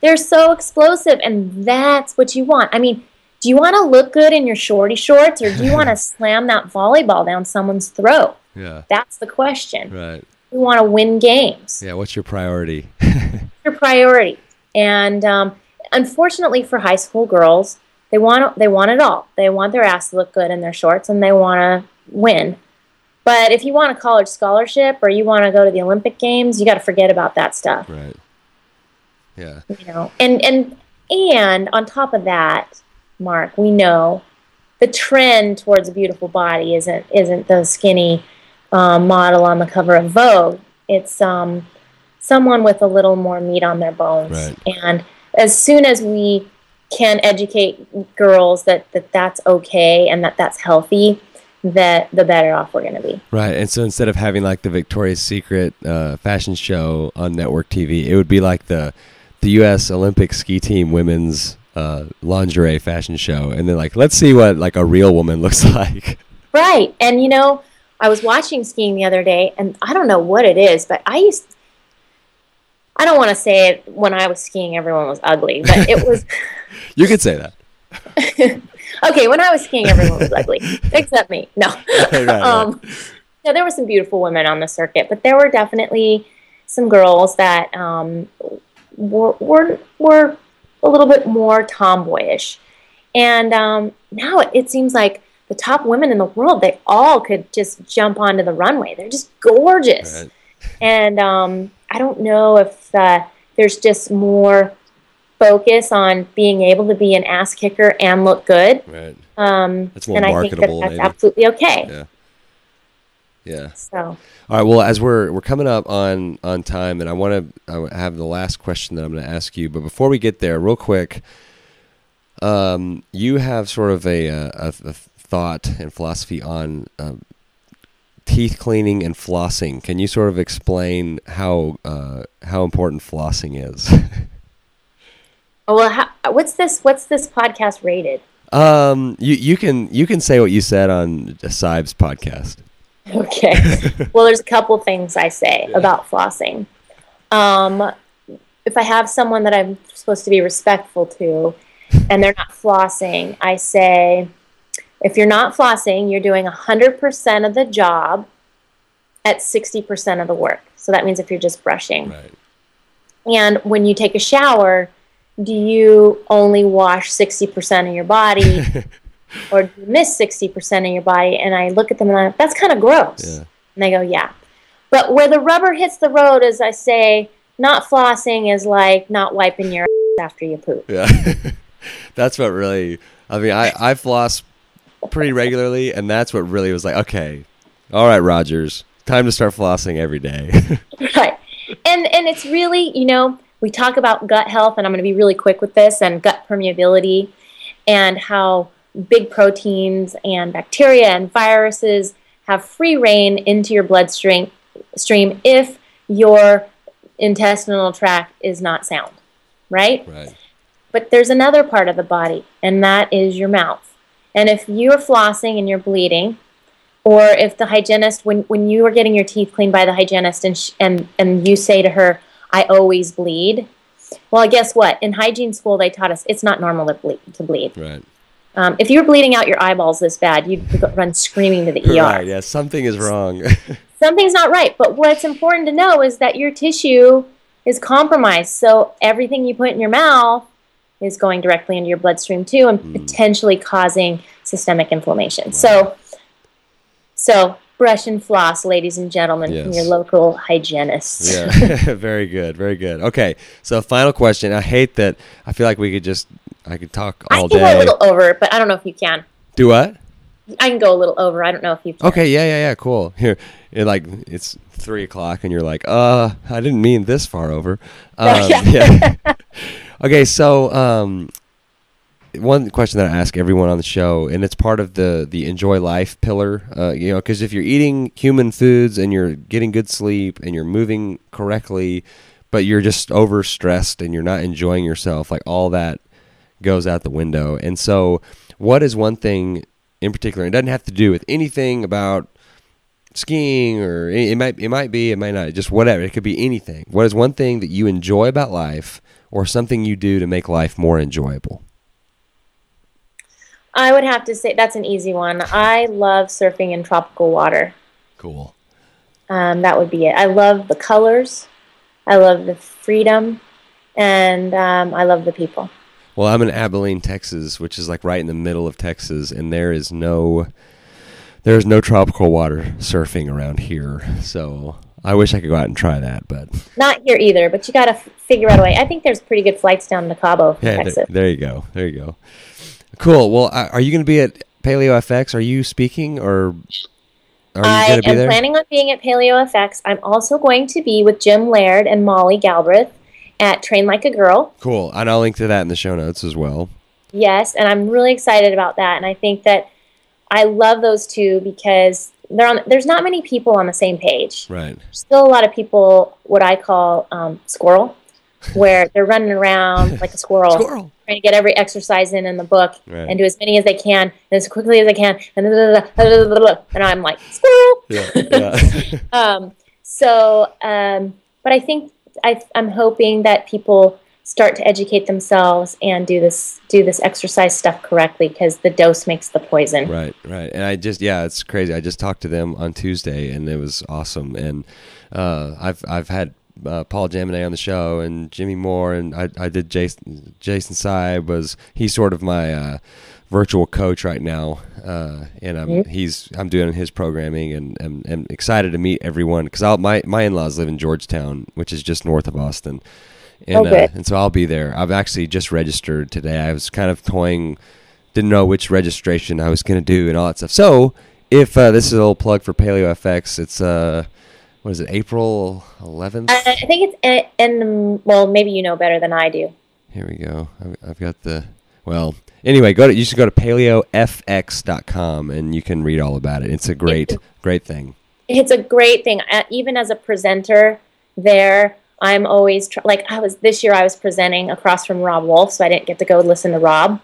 They're so explosive and that's what you want. I mean, do you want to look good in your shorty shorts or do you want to slam that volleyball down someone's throat? Yeah. That's the question. Right. We want to win games. Yeah, what's your priority? your priority. And um, unfortunately for high school girls, they want they want it all. They want their ass to look good in their shorts, and they want to win. But if you want a college scholarship or you want to go to the Olympic Games, you got to forget about that stuff. Right. Yeah. You know, and and and on top of that, Mark, we know the trend towards a beautiful body isn't isn't the skinny um, model on the cover of Vogue. It's um, someone with a little more meat on their bones. Right. And as soon as we can educate girls that, that that's okay and that that's healthy, that the better off we're going to be. Right. And so instead of having like the Victoria's Secret uh, fashion show on network TV, it would be like the the U.S. Olympic ski team women's uh, lingerie fashion show, and then like let's see what like a real woman looks like. Right. And you know, I was watching skiing the other day, and I don't know what it is, but I used I don't want to say it when I was skiing, everyone was ugly, but it was. you could say that. okay, when I was skiing, everyone was ugly, except me. No. right, right. Um, no, there were some beautiful women on the circuit, but there were definitely some girls that um, were, were, were a little bit more tomboyish. And um, now it, it seems like the top women in the world, they all could just jump onto the runway. They're just gorgeous. Right. And um, I don't know if uh, there's just more focus on being able to be an ass kicker and look good. Right. Um, that's more and marketable. I think that that's absolutely okay. Yeah. Yeah. So. All right. Well, as we're we're coming up on on time, and I want to I have the last question that I'm going to ask you, but before we get there, real quick, um, you have sort of a, a, a thought and philosophy on uh, teeth cleaning and flossing. Can you sort of explain how uh, how important flossing is? Oh, well, how, what's this? What's this podcast rated? Um, you you can you can say what you said on Seib's podcast. Okay. well, there's a couple things I say about flossing. Um, if I have someone that I'm supposed to be respectful to, and they're not flossing, I say, if you're not flossing, you're doing 100% of the job at 60% of the work. So that means if you're just brushing. Right. And when you take a shower, do you only wash 60% of your body or do you miss 60% of your body? And I look at them and I'm like, that's kind of gross. Yeah. And they go, yeah. But where the rubber hits the road is I say, not flossing is like not wiping your ass after you poop. Yeah. that's what really. I mean, I I floss pretty regularly, and that's what really was like. Okay, all right, Rogers, time to start flossing every day. right and and it's really you know we talk about gut health and i'm going to be really quick with this and gut permeability and how big proteins and bacteria and viruses have free reign into your bloodstream stream if your intestinal tract is not sound right right. but there's another part of the body and that is your mouth and if you're flossing and you're bleeding or if the hygienist when, when you are getting your teeth cleaned by the hygienist and, sh- and and you say to her i always bleed well guess what in hygiene school they taught us it's not normal to bleed, to bleed. Right. Um, if you were bleeding out your eyeballs this bad you'd run screaming to the er Right. Yeah. Something is wrong. something's not right but what's important to know is that your tissue is compromised so everything you put in your mouth is going directly into your bloodstream too and potentially causing systemic inflammation so so brush and floss ladies and gentlemen from your local hygienist yeah. very good. Very good. Okay. So final question. I hate that. I feel like we could just. I could talk all i can go a little over but i don't know if you can Do what? i can go a little over i don't know if you can Okay, yeah, yeah, yeah, cool. Here, it, like it's three o'clock, and you're like, uh, I didn't mean this far over. Um, yeah. okay, so um, one question that I ask everyone on the show, and it's part of the the enjoy life pillar. Uh, you know, because if you're eating human foods and you're getting good sleep and you're moving correctly, but you're just overstressed and you're not enjoying yourself, like all that goes out the window. And so, what is one thing in particular? It doesn't have to do with anything about skiing or it might it might be it might not just whatever it could be anything what is one thing that you enjoy about life or something you do to make life more enjoyable i would have to say that's an easy one i love surfing in tropical water cool Um, that would be it. I love the colors. I love the freedom, and um, I love the people. Well i'm in abilene texas which is like right in the middle of texas and there is no there's no tropical water surfing around here so i wish i could go out and try that but Not here either, but you got to f- figure out a way. I think there's pretty good flights down to Cabo yeah Texas. there, there you go there you go cool well uh, are you going to be at PaleoFX are you speaking or are you I going to be am there planning on being at PaleoFX. I'm also going to be with Jim Laird and Molly Galbraith at Train Like a Girl. cool and i'll link to that in the show notes as well Yes, and I'm really excited about that. And I think that I love those two because they're on. There's not many people on the same page. right still a lot of people what I call um, squirrel, where they're running around like a squirrel, Squirrel. trying to get every exercise in in the book Right. and do as many as they can and as quickly as they can, and, and I'm like squirrel. yeah, yeah. Um, so, um, but I think I, I'm hoping that people start to educate themselves and do this do this exercise stuff correctly because the dose makes the poison. Right, right. And I just yeah, it's crazy. I just talked to them on Tuesday and it was awesome. And uh, I've I've had uh, Paul Jaminet on the show and Jimmy Moore and I I did Jason Jason Seib was he's sort of my uh, virtual coach right now. Uh, and I'm he's I'm doing his programming and and, and excited to meet everyone because my my in-laws live in Georgetown, which is just north of Austin. And, good. uh, and so I'll be there. I've actually just registered today. I was kind of toying didn't know which registration I was going to do and all that stuff. So, if uh, this is a little plug for PaleoFX, it's uh, what is it, April 11th? I, I think it's in, in well, maybe you know better than I do. Here we go. I've, I've got the well. Anyway, go to you should go to paleofx.com and you can read all about it. It's a great, great thing. It's a great thing. Uh, Even as a presenter there, I'm always tr- like I was this year. I was presenting across from Robb Wolf, so I didn't get to go listen to Robb,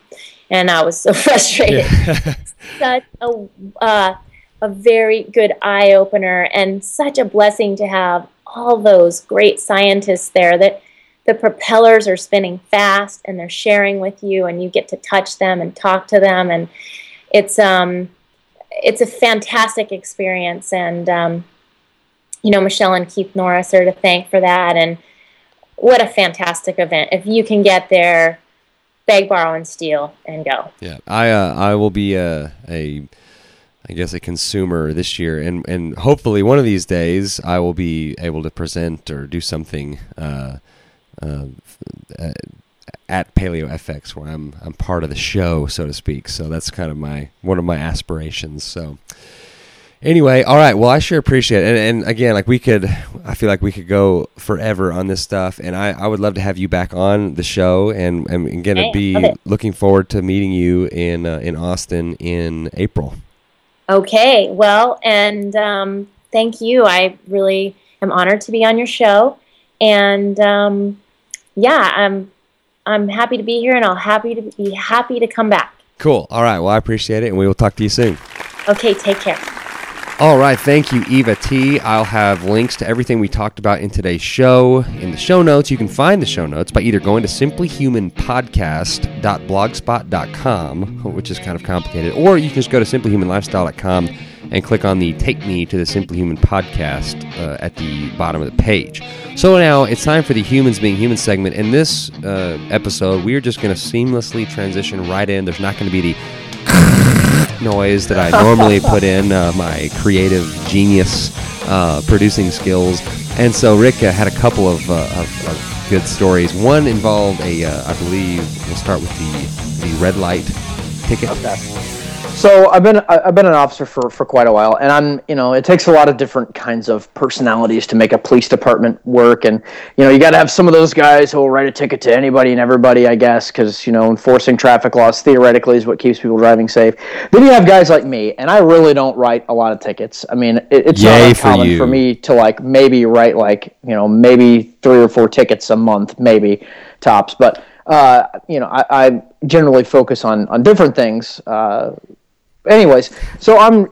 and I was so frustrated. Such a uh, a very good eye opener, and such a blessing to have all those great scientists there. That the propellers are spinning fast, and they're sharing with you, and you get to touch them and talk to them, and it's um it's a fantastic experience, and um, you know, Michelle and Keith Norris are to thank for that. And what a fantastic event. If you can get there, beg, borrow, and steal and go. Yeah. I, uh, I will be a, a, I guess a consumer this year, and, and hopefully one of these days I will be able to present or do something uh, uh, at PaleoFX where I'm I'm part of the show, so to speak. So that's kind of my one of my aspirations. So anyway, all right. Well, I sure appreciate it. And, and again, like we could, I feel like we could go forever on this stuff. And I, I would love to have you back on the show. And, I'm going to be okay. looking forward to meeting you in uh, in Austin in April. Okay. Well, and um, thank you. I really am honored to be on your show. And um, yeah, I'm I'm happy to be here, and I'll happy to be happy to come back. Cool. All right. Well, I appreciate it, and we will talk to you soon. Okay. Take care. All right, thank you, Eva T. I'll have links to everything we talked about in today's show in the show notes. You can find the show notes by either going to simplyhumanpodcast.blogspot.com, which is kind of complicated, or you can just go to simplyhumanlifestyle.com and click on the Take Me to the Simply Human podcast uh, at the bottom of the page. So now it's time for the Humans Being Human segment. In this uh, episode, we are just going to seamlessly transition right in. There's not going to be the noise that I normally put in uh, my creative genius uh, producing skills. And so Rick uh, had a couple of, uh, of, of good stories. One involved a, uh, I believe, we'll start with the, the red light ticket. So I've been I've been an officer for, for quite a while, and I'm you know it takes a lot of different kinds of personalities to make a police department work, and you know you got to have some of those guys who will write a ticket to anybody and everybody, I guess, because you know enforcing traffic laws theoretically is what keeps people driving safe. Then you have guys like me, and I really don't write a lot of tickets. I mean, it, it's Yay not for uncommon you. for me to like maybe write like you know maybe three or four tickets a month, maybe tops, but. Uh, you know, I, I generally focus on, on different things. Uh, anyways, so I'm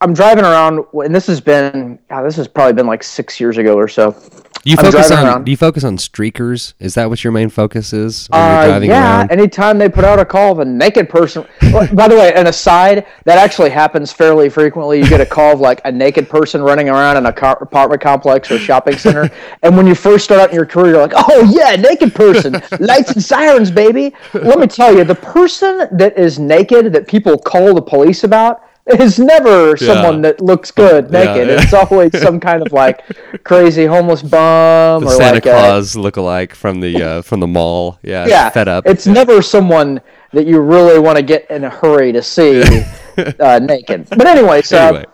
I'm driving around, and this has been this has probably been like six years ago or so. Do you I'm focus on around. Do you focus on streakers? Is that what your main focus is when you're Uh, yeah, around? anytime they put out a call of a naked person. By the way, an aside, that actually happens fairly frequently. You get a call of like a naked person running around in a car- apartment complex or shopping center, and when you first start out in your career, you're like, "Oh yeah, naked person, lights and sirens, baby." Let me tell you, the person that is naked that people call the police about is never someone that looks good Yeah, naked. yeah. It's always some kind of like crazy homeless bum the or Santa like a, Claus lookalike from the uh, from the mall. Yeah, yeah, fed up. It's never someone that you really want to get in a hurry to see uh, naked. But Anyway. uh,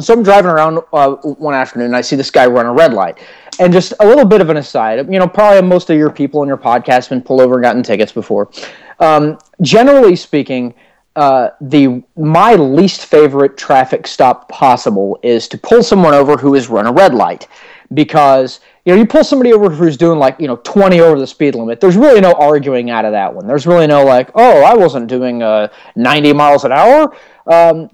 so I'm driving around uh, one afternoon, and I see this guy run a red light. And just a little bit of an aside, you know, probably most of your people on your podcast have been pulled over and gotten tickets before. Um, generally speaking, uh, the my least favorite traffic stop possible is to pull someone over who has run a red light, because you know you pull somebody over who's doing like you know 20 over the speed limit. There's really no arguing out of that one. There's really no like, oh, I wasn't doing uh, 90 miles an hour. Um,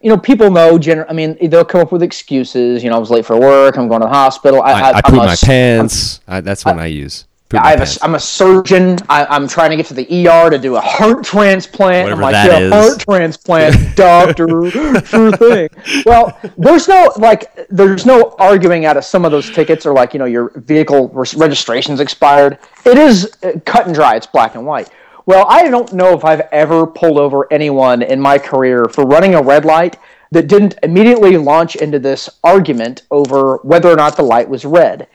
you know, people know. Gener- I mean, they'll come up with excuses. You know, I was late for work. I'm going to the hospital. I, I, I I'm poop a my pants. I, that's when I, use. Poop I have pants. a, I'm a surgeon. I, I'm trying to get to the ER to do a heart transplant. Whatever I'm like, yeah, is." heart transplant, doctor, sure thing. Well, there's no like, there's no arguing out of some of those tickets or like, you know, your vehicle registration's expired. It is uh, cut and dry. It's black and white. Well, I don't know if I've ever pulled over anyone in my career for running a red light that didn't immediately launch into this argument over whether or not the light was red.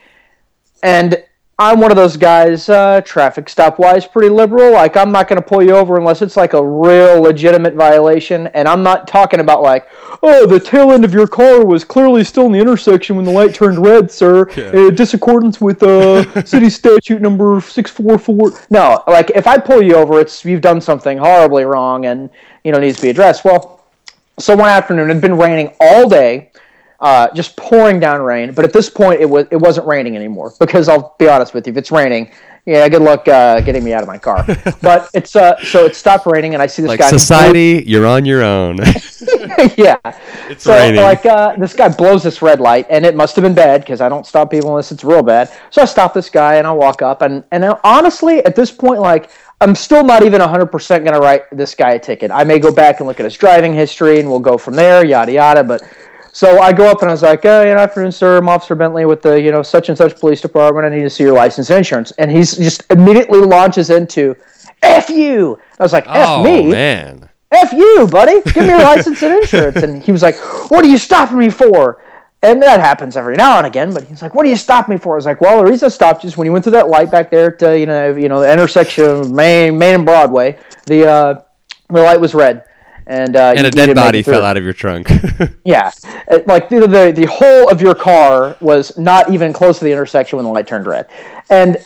And I'm one of those guys, uh, traffic stop wise, pretty liberal. Like, I'm not going to pull you over unless it's like a real legitimate violation. And I'm not talking about, like, oh, the tail end of your car was clearly still in the intersection when the light turned red, sir. In disaccordance with uh, city statute number 644. No, like, if I pull you over, it's you've done something horribly wrong and, you know, needs to be addressed. Well, so one afternoon, it had been raining all day. Uh, just pouring down rain. But at this point, it was it wasn't raining anymore because I'll be honest with you, if it's raining, yeah, good luck uh, getting me out of my car. but it's uh, so it stopped raining, and I see this Like guy. society, you're on your own. yeah. It's so raining. like uh, this guy blows this red light, and it must have been bad because I don't stop people unless it's real bad. So I stop this guy and I walk up, and and honestly, at this point, like I'm still not even 100 percent gonna write this guy a ticket. I may go back and look at his driving history, and we'll go from there, yada yada. But so I go up and I was like, oh, you know, afternoon, sir, I'm Officer Bentley with the you know such and such police department. I need to see your license and insurance, and he's just immediately launches into. F you! I was like, F oh me? man. F you, buddy. Give me your license and insurance. And he was like, What are you stopping me for? And that happens every now and again, but he's like, What do you stop me for? I was like, Well, the reason I stopped you is when you went through that light back there at uh, you know, you know, the intersection of Main Main and Broadway, the uh, the light was red. And, uh, And a dead body fell out of your trunk. Yeah, It- like the, the the whole of your car was not even close to the intersection when the light turned red, and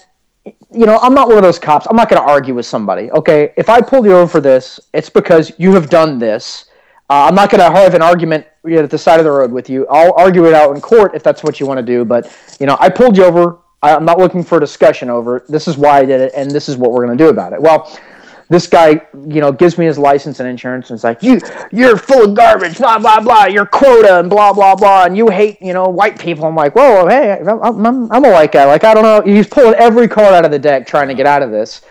you know I'm not one of those cops. I'm not going to argue with somebody. Okay, if I pulled you over for this, it's because you have done this. Uh, I'm not going to have an argument you know, at the side of the road with you. I'll argue it out in court if that's what you want to do. But you know, I pulled you over. I- I'm not looking for a discussion over. it. This is why I did it, and this is what we're going to do about it. Well, this guy, you know, gives me his license and insurance, and it's like, you, you're full of garbage, blah blah blah. Your quota and blah blah blah, and you hate, you know, white people. I'm like, whoa, hey, I'm, I'm, I'm a white guy. Like, I don't know. He's pulling every card out of the deck trying to get out of this,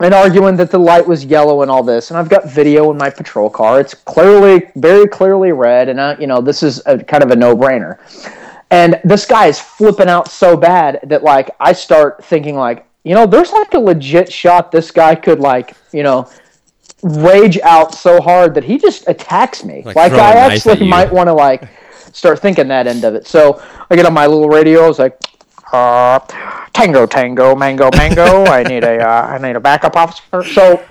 and arguing that the light was yellow and all this. And I've got video in my patrol car. It's clearly, very clearly red, and I, you know, this is a, kind of a no-brainer. And this guy is flipping out so bad that like I start thinking like, you know, there's like a legit shot this guy could like, you know, rage out so hard that he just attacks me. Like Like, I actually might want to like start thinking that end of it. So I get on my little radio. I was like, uh, Tango, Tango, Mango, Mango. I need a, uh, I need a backup officer. So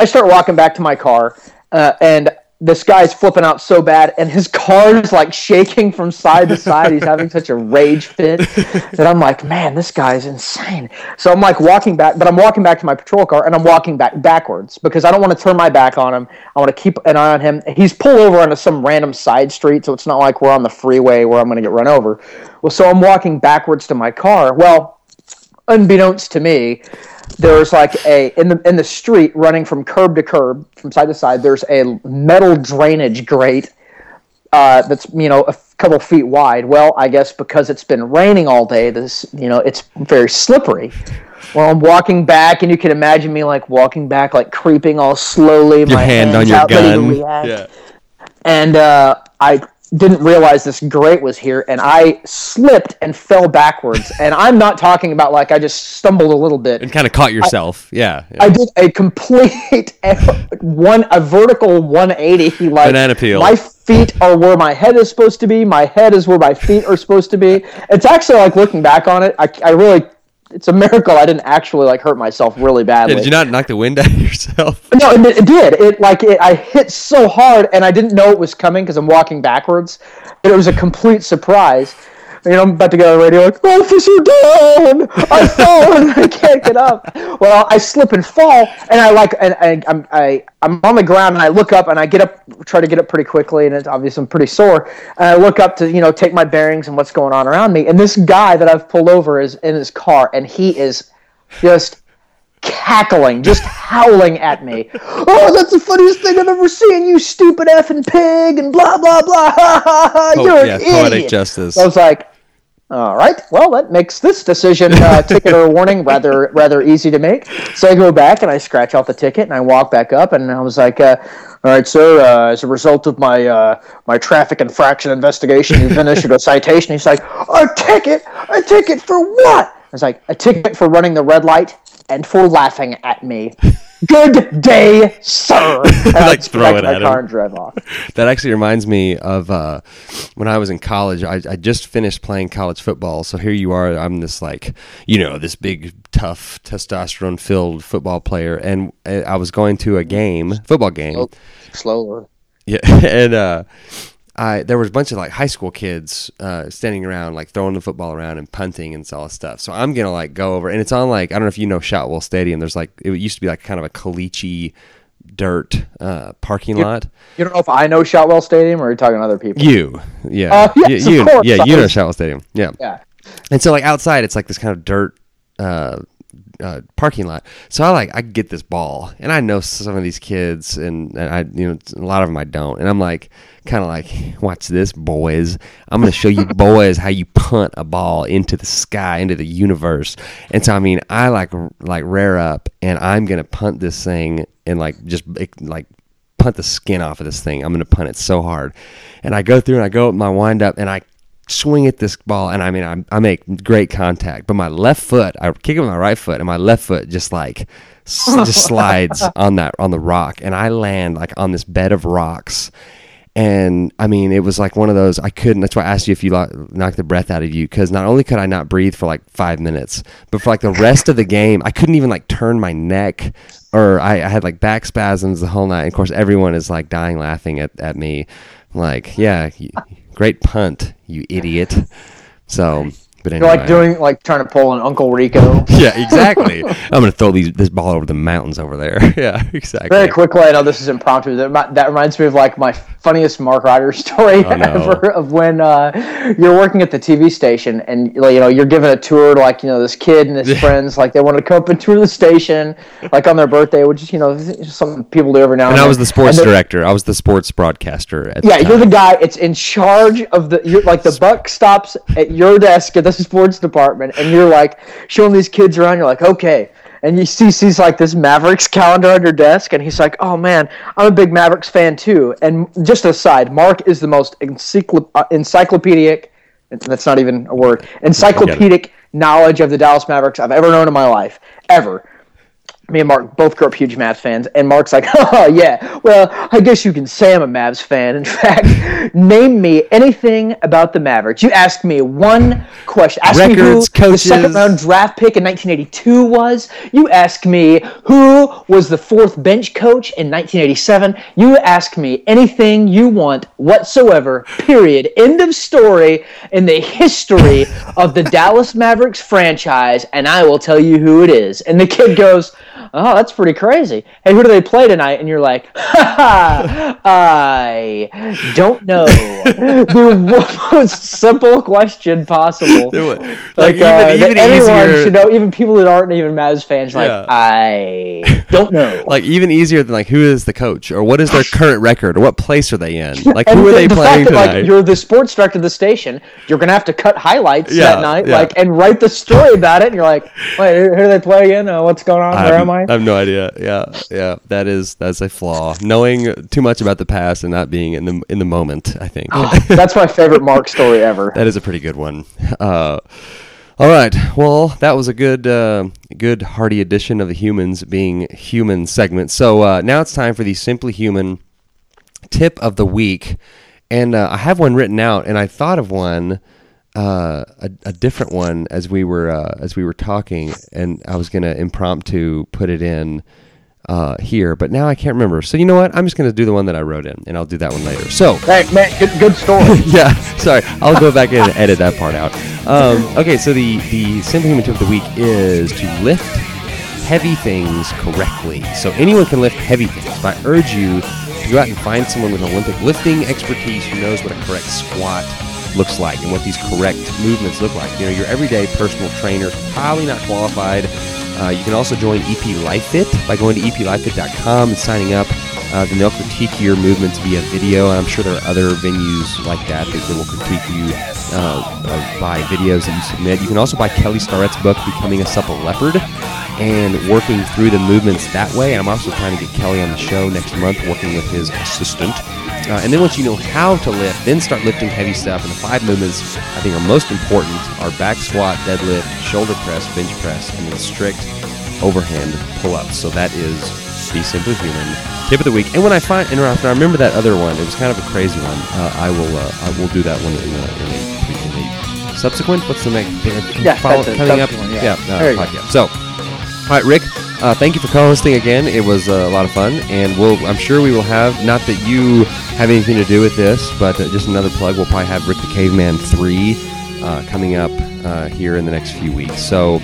I start walking back to my car, uh, and this guy's flipping out so bad, and his car is like shaking from side to side. He's having such a rage fit that I'm like, man, this guy's insane. So I'm like walking back, but I'm walking back to my patrol car, and I'm walking back backwards because I don't want to turn my back on him. I want to keep an eye on him. He's pulled over onto some random side street, so it's not like we're on the freeway where I'm going to get run over. Well, so I'm walking backwards to my car. Well, unbeknownst to me, there's like a in the in the street running from curb to curb, from side to side. There's a metal drainage grate uh, that's you know a couple feet wide. Well, I guess because it's been raining all day, this you know it's very slippery. Well, I'm walking back, and you can imagine me like walking back, like creeping all slowly. your my hand on your out, ready gun. Yeah. and uh, I didn't realize this grate was here, and I slipped and fell backwards. and I'm not talking about like I just stumbled a little bit. And kind of caught yourself. yeah. yeah. I did a complete one, a vertical 180. Like Banana peel. My feet are where my head is supposed to be. My head is where my feet are supposed to be. It's actually like looking back on it, I, I really, it's a miracle I didn't actually like hurt myself really badly. Yeah, did you not knock the wind out of yourself? No, it, it did. It like it, I hit so hard, and I didn't know it was coming because I'm walking backwards. But it was a complete surprise. You know, I'm about to go on the radio like, oh, "Officer down! I fell and I can't get up." Well, I slip and fall, and I like, and I, I'm I, I'm on the ground, and I look up, and I get up, try to get up pretty quickly, and it's obviously I'm pretty sore. And I look up to you know take my bearings and what's going on around me, and this guy that I've pulled over is in his car, and he is just cackling, just howling at me. Oh, that's the funniest thing I've ever seen, you stupid effing pig, and blah, blah, blah. Ha, ha, ha. Oh, You're yeah, an poetic idiot. justice. I was like, all right, well, that makes this decision, uh, ticket or warning, rather rather easy to make. So I go back and I scratch out the ticket and I walk back up and I was like, uh, all right, sir, uh, as a result of my uh, my traffic infraction investigation, you've been issued a citation. He's like, a ticket? A ticket for what? I was like, a ticket for running the red light and for laughing at me. Good day, sir. And Like, just throw it my at car him. and drove off. That actually reminds me of uh, when I was in college. I, I just finished playing college football. So here you are. I'm this like, you know, this big, tough, testosterone filled football player. And uh, I was going to a game, football game. Slower. Yeah, and uh, I there was a bunch of like high school kids uh, standing around, like throwing the football around and punting and all stuff. So I'm gonna like go over, and it's on like I don't know if you know Shotwell Stadium. There's like it used to be like kind of a caliche dirt uh, parking lot. You don't know if I know Shotwell Stadium or are you talking to other people? You, yeah, Uh, yes, you, you- yeah, you know Shotwell Stadium, yeah. Yeah. And so like outside, it's like this kind of dirt uh, uh, parking lot. So I like I get this ball, and I know some of these kids, and, and I you know a lot of them I don't, and I'm like kind of like watch this boys. I'm gonna show you boys how you punt a ball into the sky, into the universe. And so I mean I like like rear up, and I'm gonna punt this thing and like just like punt the skin off of this thing. I'm going to punt it so hard. And I go through and I go up my wind up and I swing at this ball. And I mean, I, I make great contact, but my left foot, I kick it with my right foot and my left foot just like, just slides on that, on the rock. And I land like on this bed of rocks. And I mean, it was like one of those I couldn't. That's why I asked you if you lo- knocked the breath out of you because not only could I not breathe for like five minutes, but for like the rest of the game, I couldn't even like turn my neck or I, I had like back spasms the whole night. And of course, everyone is like dying laughing at, at me. I'm like, yeah, you, great punt, you idiot. So, but You're anyway. like doing like trying to pull an Uncle Rico. yeah, exactly. I'm gonna throw these this ball over the mountains over there. yeah, exactly. Very quickly, I know this is impromptu. That, that reminds me of like my funniest Mark Ryder story Oh, no. ever of when uh, you're working at the TV station and like, you know you're giving a tour to like you know this kid and his friends like they wanted to come up and tour the station like on their birthday, which is you know some people do every now and, and I was the sports director. I was the sports broadcaster. Yeah, the you're the guy. It's in charge of the. You're like the buck stops at your desk at the sports department, and you're like showing these kids around. You're like, okay, and you see sees like this Mavericks calendar on your desk, and he's like, oh man, I'm a big Mavericks fan too. And just aside, Mark is the most encyclo- uh, encyclopedic. That's not even a word. Encyclopedic knowledge of the Dallas Mavericks I've ever known in my life, ever me and Mark both grew up huge Mavs fans, and Mark's like, "Oh yeah, well, I guess you can say I'm a Mavs fan. In fact, name me anything about the Mavericks. You ask me one question. Ask me Records, who the second round draft pick in 1982 was. You ask me who was the fourth bench coach in 1987. You ask me anything you want whatsoever. Period. End of story in the history of the Dallas Mavericks franchise, and I will tell you who it is. And the kid goes. Oh, that's pretty crazy. Hey, who do they play tonight? And you're like, ha ha, I don't know. the most simple question possible. Like, Like, even, uh, even anyone easier. should know, even people that aren't even Mavs fans, like, I don't know. like even easier than like who is the coach or what is their current record or what place are they in? Like who are the- they the playing that, tonight? Like, you're the sports director of the station. You're gonna have to cut highlights Yeah, that night, yeah. like, and write the story about it. And you're like, wait, who, do they play again? Uh, what's going on? Where am I? I have no idea. Yeah, yeah. That is that's a flaw. Knowing too much about the past and not being in the in the moment. I think That's my favorite Mark story ever. that is a pretty good one. Uh, all right. Well, that was a good uh, good hearty edition of the humans being human segment. So uh, now it's time for the simply human tip of the week, and uh, I have one written out, and I thought of one. Uh, a, a different one as we were uh, as we were talking, and I was gonna impromptu put it in uh, here, but now I can't remember. So you know what? I'm just gonna do the one that I wrote in, and I'll do that one later. So Hey, man, good, good story. yeah, sorry. I'll go back in and edit that part out. Um, okay, so the the simple human tip of the week is to lift heavy things correctly. So anyone can lift heavy things. But I urge you go out and find someone with Olympic lifting expertise who knows what a correct squat looks like and what these correct movements look like. You know, your everyday personal trainer probably not qualified. Uh, you can also join EP Life Fit by going to eplifefit.com and signing up. Uh, then they'll critique your movements via video, and I'm sure there are other venues like that that, that will critique you uh, uh, by videos that you submit. You can also buy Kelly Starrett's book, Becoming a Supple Leopard, and working through the movements that way. I'm also trying to get Kelly on the show next month, working with his assistant. Uh, and then once you know how to lift, then start lifting heavy stuff. And the five movements I think are most important are back squat, deadlift, shoulder press, bench press, and then strict overhand pull-ups. So that is the Simply Human tip of the week. And when I find and when I remember that other one, it was kind of a crazy one. Uh, I will uh, I will do that one in a, in a, in a subsequent. What's the next? Yeah, follow, coming up. subsequent, yeah. uh, you go. podcast. So. All right, Rick. Uh, thank you for co-hosting again. It was uh, a lot of fun, and we'll. I'm sure we will have. Not that you have anything to do with this, but uh, just another plug. We'll probably have Rick the Caveman three uh, coming up uh, here in the next few weeks. So,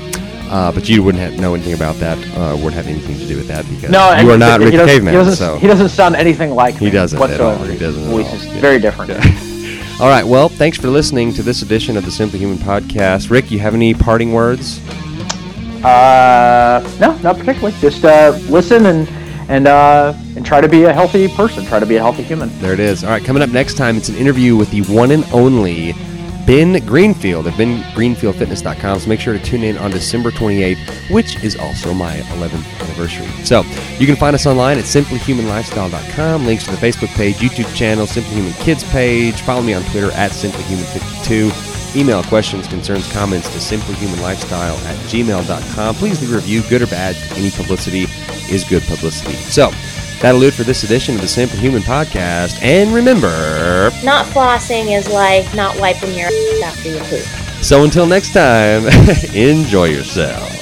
Uh, but you wouldn't have, know anything about that, uh, wouldn't have anything to do with that because No, you are not Rick the Caveman. He doesn't, so he doesn't sound anything like He me doesn't whatsoever. He doesn't at voice all. Yeah. very different. All right. Well, thanks for listening to this edition of the Simply Human podcast. Rick, you have any parting words? Uh, no, not particularly. Just uh, listen and and uh, and try to be a healthy person. Try to be a healthy human. There it is. All right. Coming up next time, it's an interview with the one and only Ben Greenfield at bengreenfieldfitness.com. So make sure to tune in on December 28th, which is also my 11th anniversary. So you can find us online at simplyhumanlifestyle.com. Links to the Facebook page, YouTube channel, Simply Human Kids page. Follow me on Twitter at simplyhuman52. Email questions, concerns, comments to simplyhumanlifestyle at gmail.com. Please leave a review, good or bad. Any publicity is good publicity. So that'll do it for this edition of the Simply Human podcast. And remember, Not flossing is like not wiping your ass after you poop. so until next time, enjoy yourself.